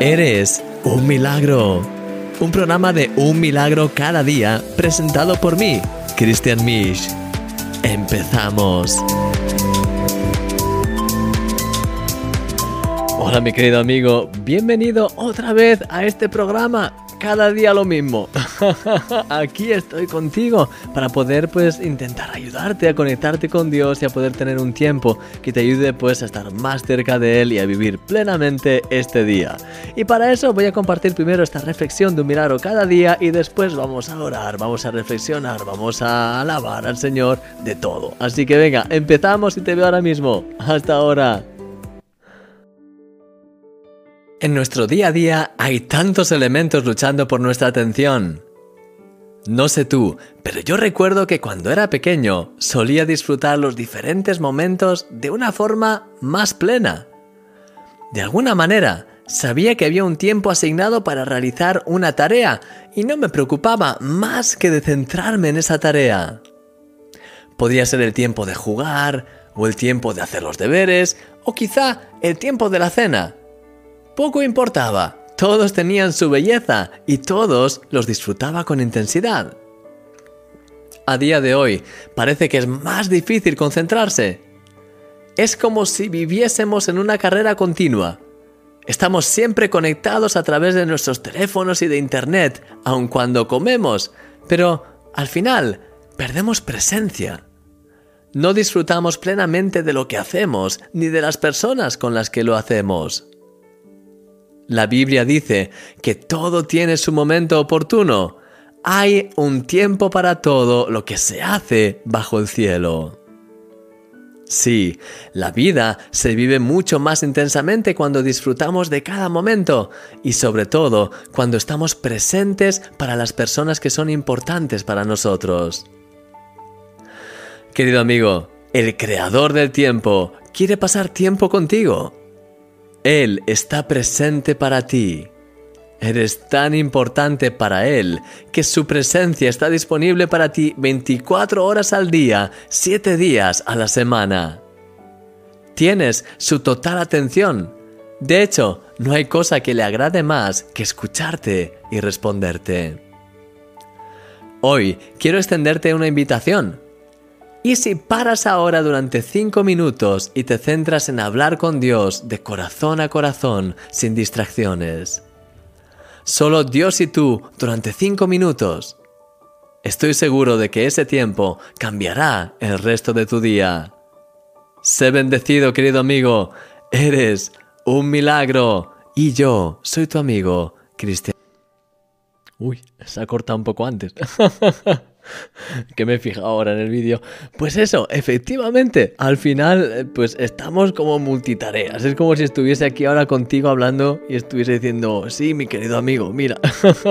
Eres un milagro. Un programa de un milagro cada día presentado por mí, Christian Misch. Empezamos. Hola mi querido amigo, bienvenido otra vez a este programa cada día lo mismo. Aquí estoy contigo para poder pues intentar ayudarte a conectarte con Dios y a poder tener un tiempo que te ayude pues a estar más cerca de Él y a vivir plenamente este día. Y para eso voy a compartir primero esta reflexión de un milagro cada día y después vamos a orar, vamos a reflexionar, vamos a alabar al Señor de todo. Así que venga, empezamos y te veo ahora mismo. Hasta ahora. En nuestro día a día hay tantos elementos luchando por nuestra atención. No sé tú, pero yo recuerdo que cuando era pequeño solía disfrutar los diferentes momentos de una forma más plena. De alguna manera, sabía que había un tiempo asignado para realizar una tarea y no me preocupaba más que de centrarme en esa tarea. Podía ser el tiempo de jugar, o el tiempo de hacer los deberes, o quizá el tiempo de la cena poco importaba, todos tenían su belleza y todos los disfrutaba con intensidad. A día de hoy parece que es más difícil concentrarse. Es como si viviésemos en una carrera continua. Estamos siempre conectados a través de nuestros teléfonos y de Internet, aun cuando comemos, pero al final perdemos presencia. No disfrutamos plenamente de lo que hacemos ni de las personas con las que lo hacemos. La Biblia dice que todo tiene su momento oportuno. Hay un tiempo para todo lo que se hace bajo el cielo. Sí, la vida se vive mucho más intensamente cuando disfrutamos de cada momento y sobre todo cuando estamos presentes para las personas que son importantes para nosotros. Querido amigo, el creador del tiempo quiere pasar tiempo contigo. Él está presente para ti. Eres tan importante para Él que su presencia está disponible para ti 24 horas al día, 7 días a la semana. Tienes su total atención. De hecho, no hay cosa que le agrade más que escucharte y responderte. Hoy quiero extenderte una invitación ¿Y si paras ahora durante 5 minutos y te centras en hablar con Dios de corazón a corazón, sin distracciones? Solo Dios y tú durante 5 minutos. Estoy seguro de que ese tiempo cambiará el resto de tu día. Sé bendecido, querido amigo. Eres un milagro. Y yo soy tu amigo, Cristian. Uy, se ha cortado un poco antes. que me he fijado ahora en el vídeo. Pues eso, efectivamente, al final, eh, pues estamos como multitareas. Es como si estuviese aquí ahora contigo hablando y estuviese diciendo, sí, mi querido amigo, mira,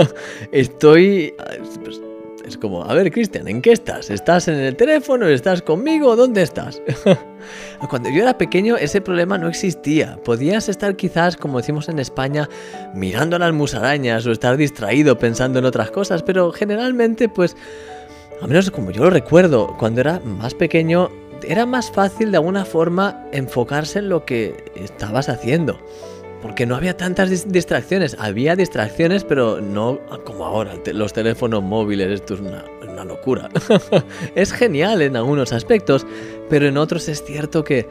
estoy... Pues, es como, a ver, Cristian, ¿en qué estás? ¿Estás en el teléfono? ¿Estás conmigo? ¿Dónde estás? Cuando yo era pequeño ese problema no existía. Podías estar quizás, como decimos en España, mirando las musarañas o estar distraído pensando en otras cosas, pero generalmente pues a menos como yo lo recuerdo, cuando era más pequeño, era más fácil de alguna forma enfocarse en lo que estabas haciendo. Porque no había tantas distracciones. Había distracciones, pero no como ahora. Los teléfonos móviles, esto es una, una locura. es genial en algunos aspectos, pero en otros es cierto que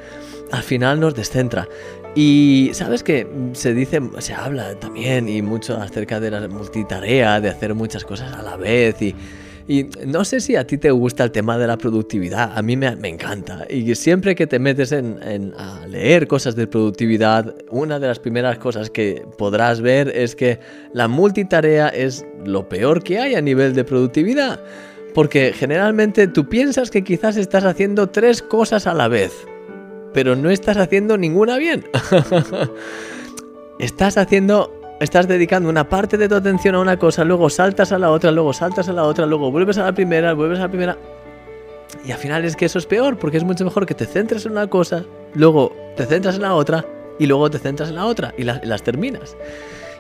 al final nos descentra. Y sabes que se dice, se habla también y mucho acerca de la multitarea, de hacer muchas cosas a la vez y y no sé si a ti te gusta el tema de la productividad, a mí me, encanta. Y siempre que te metes a leer cosas de productividad, una de las primeras cosas que podrás ver es que la multitarea es lo peor que hay a nivel de productividad. Porque generalmente tú piensas que quizás estás haciendo tres cosas a la vez, pero no estás haciendo ninguna bien. estás haciendo estás dedicando una parte de tu atención a una cosa, luego saltas a la otra, luego saltas a la otra, luego vuelves a la primera, vuelves a la primera. Y al final es que eso es peor, porque es mucho mejor que te centres en una cosa, luego te centras en la otra, y luego te centras en la otra, y, las terminas.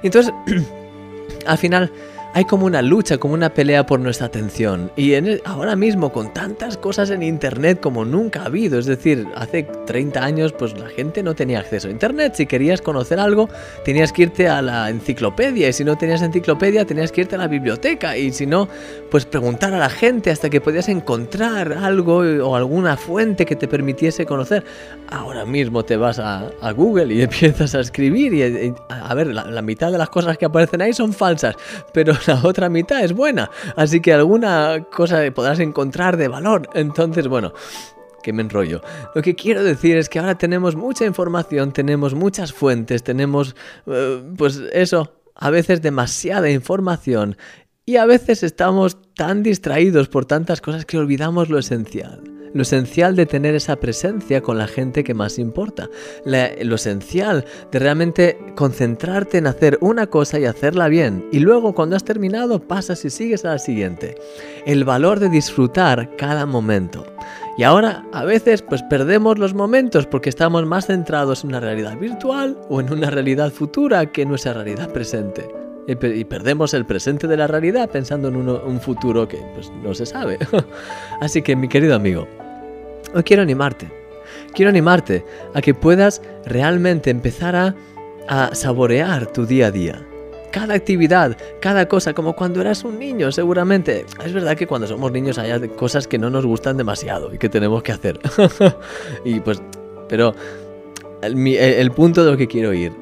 Y entonces, al final, hay como una lucha, como una pelea por nuestra atención. Y en ahora mismo, con tantas cosas en Internet como nunca ha habido, es decir, hace 30 años, pues la gente no tenía acceso a Internet. Si querías conocer algo, tenías que irte a la enciclopedia. Y si no tenías enciclopedia, tenías que irte a la biblioteca. Y si no, pues preguntar a la gente hasta que podías encontrar algo o alguna fuente que te permitiese conocer. Ahora mismo te vas a, Google y empiezas a escribir. Y, a ver, la, la mitad de las cosas que aparecen ahí son falsas. Pero la otra mitad es buena. Así que alguna cosa podrás encontrar de valor. Entonces, bueno, que me enrollo. Lo que quiero decir es que ahora tenemos mucha información, tenemos muchas fuentes, tenemos, eh, pues eso, a veces demasiada información y a veces estamos tan distraídos por tantas cosas que olvidamos lo esencial lo esencial de tener esa presencia con la gente que más importa, lo esencial de realmente concentrarte en hacer una cosa y hacerla bien, y luego cuando has terminado pasas y sigues a la siguiente. El valor de disfrutar cada momento. Y ahora a veces pues perdemos los momentos porque estamos más centrados en una realidad virtual o en una realidad futura que en nuestra realidad presente. Y, perdemos el presente de la realidad pensando en un futuro que pues no se sabe. Así que mi querido amigo, Hoy quiero animarte. Quiero animarte a que puedas realmente empezar a, saborear tu día a día cada actividad, cada cosa, como cuando eras un niño, seguramente. Es verdad que cuando somos niños hay cosas que no nos gustan demasiado y que tenemos que hacer. y pues, pero el, punto de lo que quiero ir,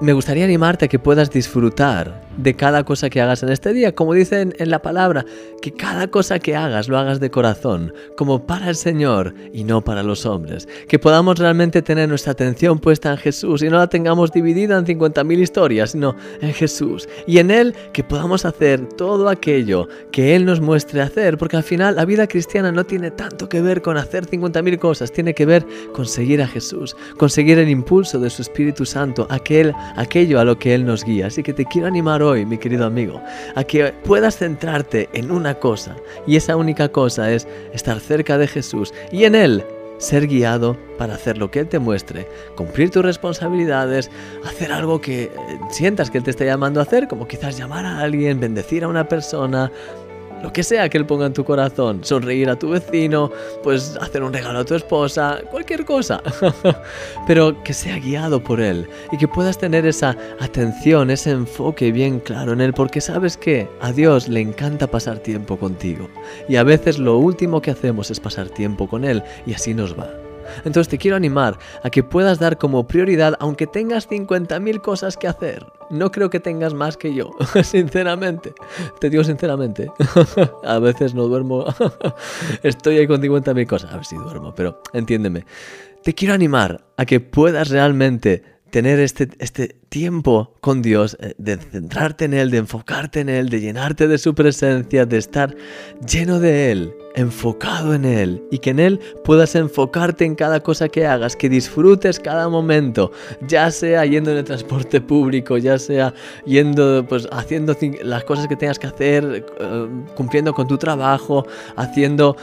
me gustaría animarte a que puedas disfrutar de cada cosa que hagas en este día. Como dicen en la palabra, que cada cosa que hagas lo hagas de corazón, como para el Señor y no para los hombres. Que podamos realmente tener nuestra atención puesta en Jesús y no la tengamos dividida en 50.000 historias, sino en Jesús. Y en Él que podamos hacer todo aquello que Él nos muestre hacer, porque al final la vida cristiana no tiene tanto que ver con hacer 50.000 cosas, tiene que ver con seguir a Jesús, conseguir el impulso de su Espíritu Santo, aquel, aquello a lo que Él nos guía. Así que te quiero animar hoy, mi querido amigo, a que puedas centrarte en una cosa y esa única cosa es estar cerca de Jesús y en Él ser guiado para hacer lo que Él te muestre, cumplir tus responsabilidades, hacer algo que eh, sientas que Él te está llamando a hacer, como quizás llamar a alguien, bendecir a una persona, lo que sea que él ponga en tu corazón, sonreír a tu vecino, pues hacer un regalo a tu esposa, cualquier cosa, pero que sea guiado por él y que puedas tener esa atención, ese enfoque bien claro en él, porque sabes que a Dios le encanta pasar tiempo contigo y a veces lo último que hacemos es pasar tiempo con él y así nos va. Entonces te quiero animar a que puedas dar como prioridad, aunque tengas 50.000 cosas que hacer. No creo que tengas más que yo, sinceramente. Te digo sinceramente. a veces no duermo. Estoy ahí con 50.000 cosas. A ver si duermo, pero entiéndeme. Te quiero animar a que puedas realmente tener este, este tiempo con Dios, eh, de centrarte en Él, de enfocarte en Él, de llenarte de su presencia, de estar lleno de Él, enfocado en Él y que en Él puedas enfocarte en cada cosa que hagas, que disfrutes cada momento, ya sea yendo en el transporte público, ya sea yendo, pues haciendo las cosas que tengas que hacer, eh, cumpliendo con tu trabajo, haciendo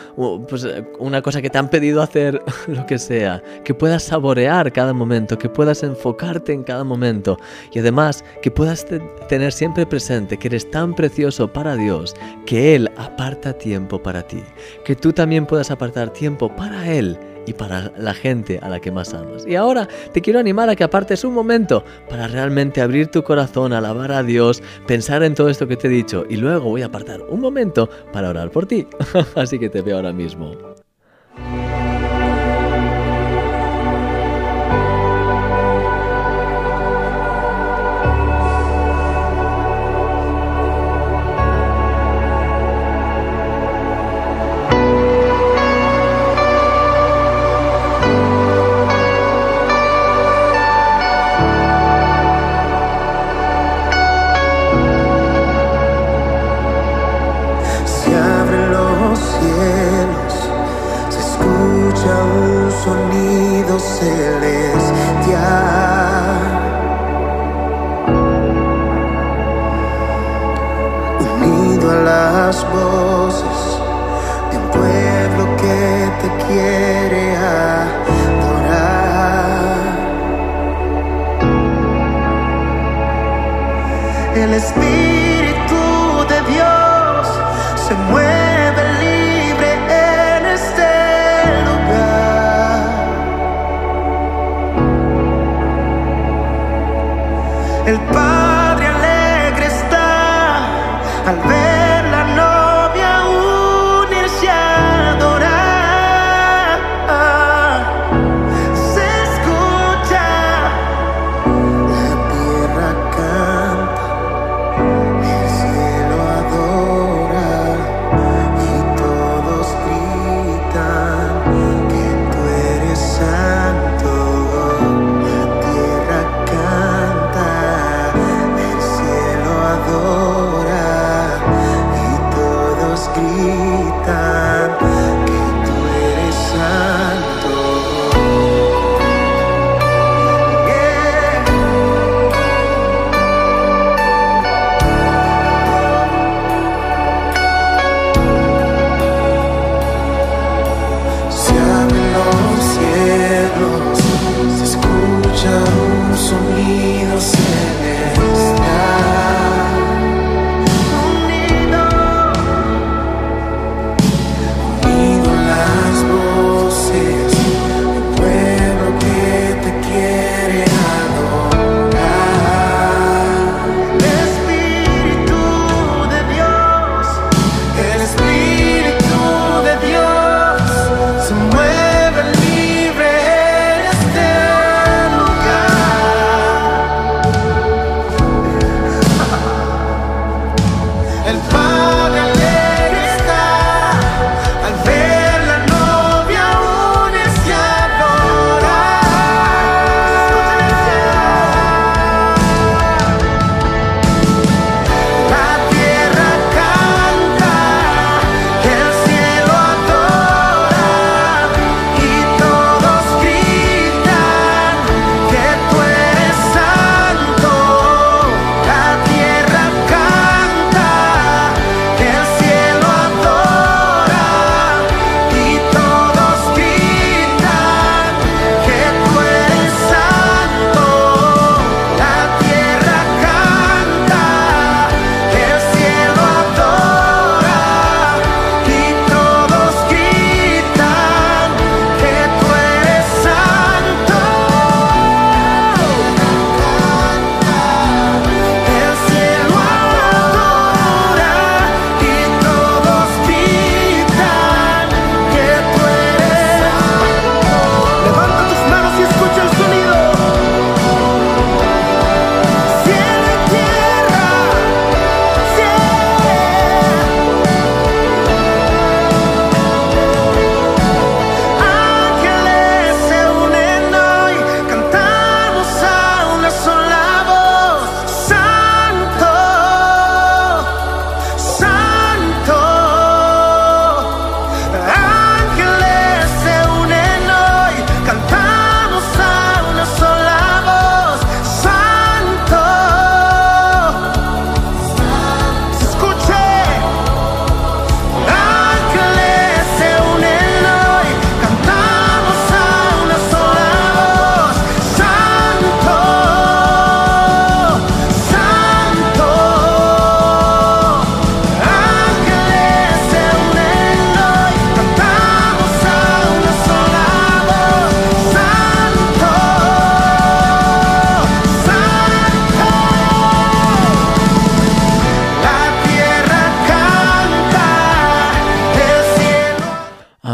pues, una cosa que te han pedido hacer, lo que sea, que puedas saborear cada momento, que puedas enfocarte en cada momento y además que puedas tener siempre presente que eres tan precioso para Dios que Él aparta tiempo para ti, que tú también puedas apartar tiempo para Él y para la gente a la que más amas. Y ahora te quiero animar a que apartes un momento para realmente abrir tu corazón, alabar a Dios, pensar en todo esto que te he dicho y luego voy a apartar un momento para orar por ti. Así que te veo ahora mismo. el Espíritu de Dios se mueve.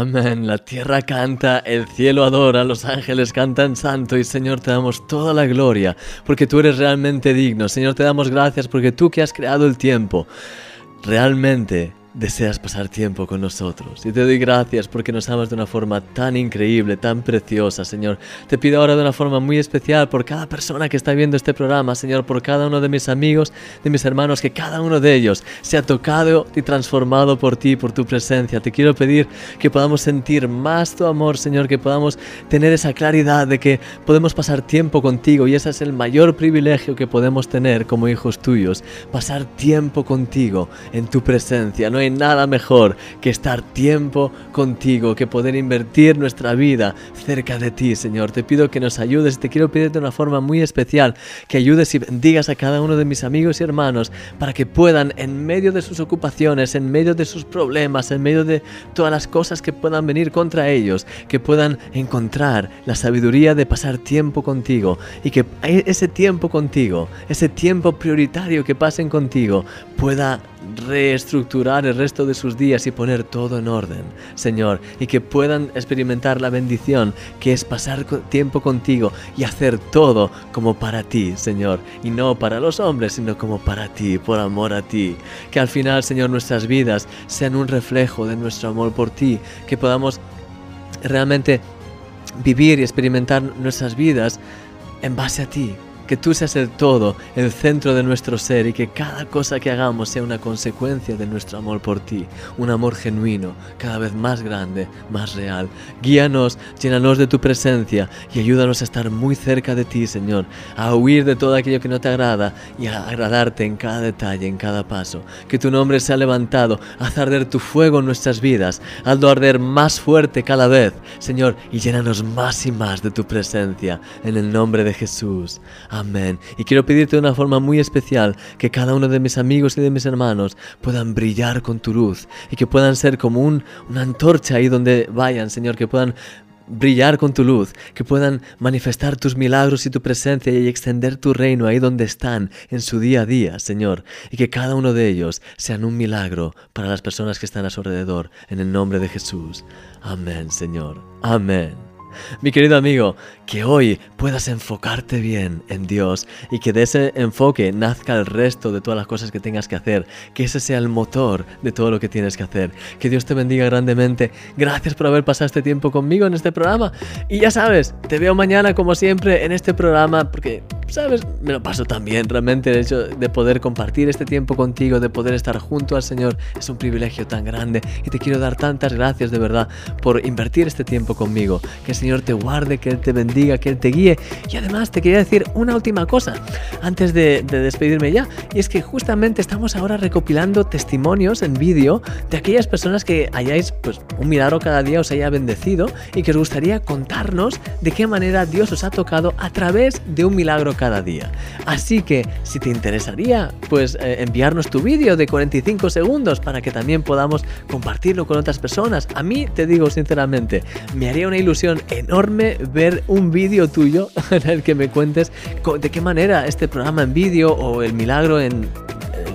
Amén. La tierra canta, el cielo adora, los ángeles cantan santo y Señor te damos toda la gloria porque tú eres realmente digno. Señor te damos gracias porque tú que has creado el tiempo, realmente deseas pasar tiempo con nosotros. Y te doy gracias porque nos amas de una forma tan increíble, tan preciosa, Señor. Te pido ahora de una forma muy especial por cada persona que está viendo este programa, Señor, por cada uno de mis amigos, de mis hermanos, que cada uno de ellos sea tocado y transformado por ti, por tu presencia. Te quiero pedir que podamos sentir más tu amor, Señor, que podamos tener esa claridad de que podemos pasar tiempo contigo y ese es el mayor privilegio que podemos tener como hijos tuyos, pasar tiempo contigo en tu presencia. Hay nada mejor que estar tiempo contigo, que poder invertir nuestra vida cerca de ti, Señor. Te pido que nos ayudes, te quiero pedir de una forma muy especial que ayudes y bendigas a cada uno de mis amigos y hermanos para que puedan, en medio de sus ocupaciones, en medio de sus problemas, en medio de todas las cosas que puedan venir contra ellos, que puedan encontrar la sabiduría de pasar tiempo contigo y que ese tiempo contigo, ese tiempo prioritario que pasen contigo, pueda reestructurar el resto de sus días y poner todo en orden, Señor, y que puedan experimentar la bendición que es pasar tiempo contigo y hacer todo como para ti, Señor, y no para los hombres, sino como para ti, por amor a ti. Que al final, Señor, nuestras vidas sean un reflejo de nuestro amor por ti, que podamos realmente vivir y experimentar nuestras vidas en base a ti, que tú seas el todo, el centro de nuestro ser y que cada cosa que hagamos sea una consecuencia de nuestro amor por ti, un amor genuino, cada vez más grande, más real. Guíanos, llénanos de tu presencia y ayúdanos a estar muy cerca de ti, Señor, a huir de todo aquello que no te agrada y a agradarte en cada detalle, en cada paso. Que tu nombre sea levantado, haz arder tu fuego en nuestras vidas, hazlo arder más fuerte cada vez, Señor, y llénanos más y más de tu presencia, en el nombre de Jesús. Amén. Y quiero pedirte de una forma muy especial que cada uno de mis amigos y de mis hermanos puedan brillar con tu luz y que puedan ser como un, una antorcha ahí donde vayan, Señor, que puedan brillar con tu luz, que puedan manifestar tus milagros y tu presencia y extender tu reino ahí donde están en su día a día, Señor, y que cada uno de ellos sean un milagro para las personas que están a su alrededor, en el nombre de Jesús. Amén, Señor. Amén. Mi querido amigo, que hoy puedas enfocarte bien en Dios y que de ese enfoque nazca el resto de todas las cosas que tengas que hacer, que ese sea el motor de todo lo que tienes que hacer. Que Dios te bendiga grandemente. Gracias por haber pasado este tiempo conmigo en este programa. Y ya sabes, te veo mañana como siempre en este programa porque, sabes, me lo paso tan bien realmente el hecho de poder compartir este tiempo contigo, de poder estar junto al Señor. Es un privilegio tan grande y te quiero dar tantas gracias de verdad por invertir este tiempo conmigo. Que Señor te guarde, que Él te bendiga, que Él te guíe. Y además te quería decir una última cosa antes de, de despedirme ya. Y es que justamente estamos ahora recopilando testimonios en vídeo de aquellas personas que hayáis, pues, un milagro cada día os haya bendecido y que os gustaría contarnos de qué manera Dios os ha tocado a través de un milagro cada día. Así que si te interesaría, pues eh, enviarnos tu vídeo de 45 segundos para que también podamos compartirlo con otras personas. A mí, te digo sinceramente, me haría una ilusión enorme ver un vídeo tuyo en el que me cuentes de qué manera este programa en vídeo o el milagro en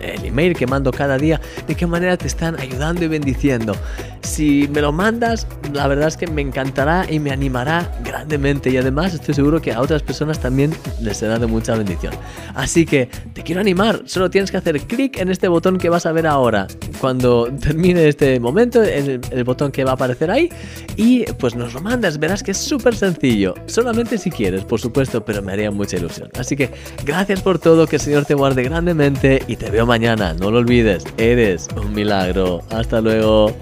el email que mando cada día, de qué manera te están ayudando y bendiciendo. Si me lo mandas, la verdad es que me encantará y me animará grandemente y además estoy seguro que a otras personas también les será de mucha bendición. Así que te quiero animar, solo tienes que hacer clic en este botón que vas a ver ahora. Cuando termine este momento, en el, el botón que va a aparecer ahí y pues nos lo mandas, verás que es súper sencillo. Solamente si quieres, por supuesto, pero me haría mucha ilusión. Así que gracias por todo, que el Señor te guarde grandemente y te veo mañana. No lo olvides, eres un milagro. Hasta luego.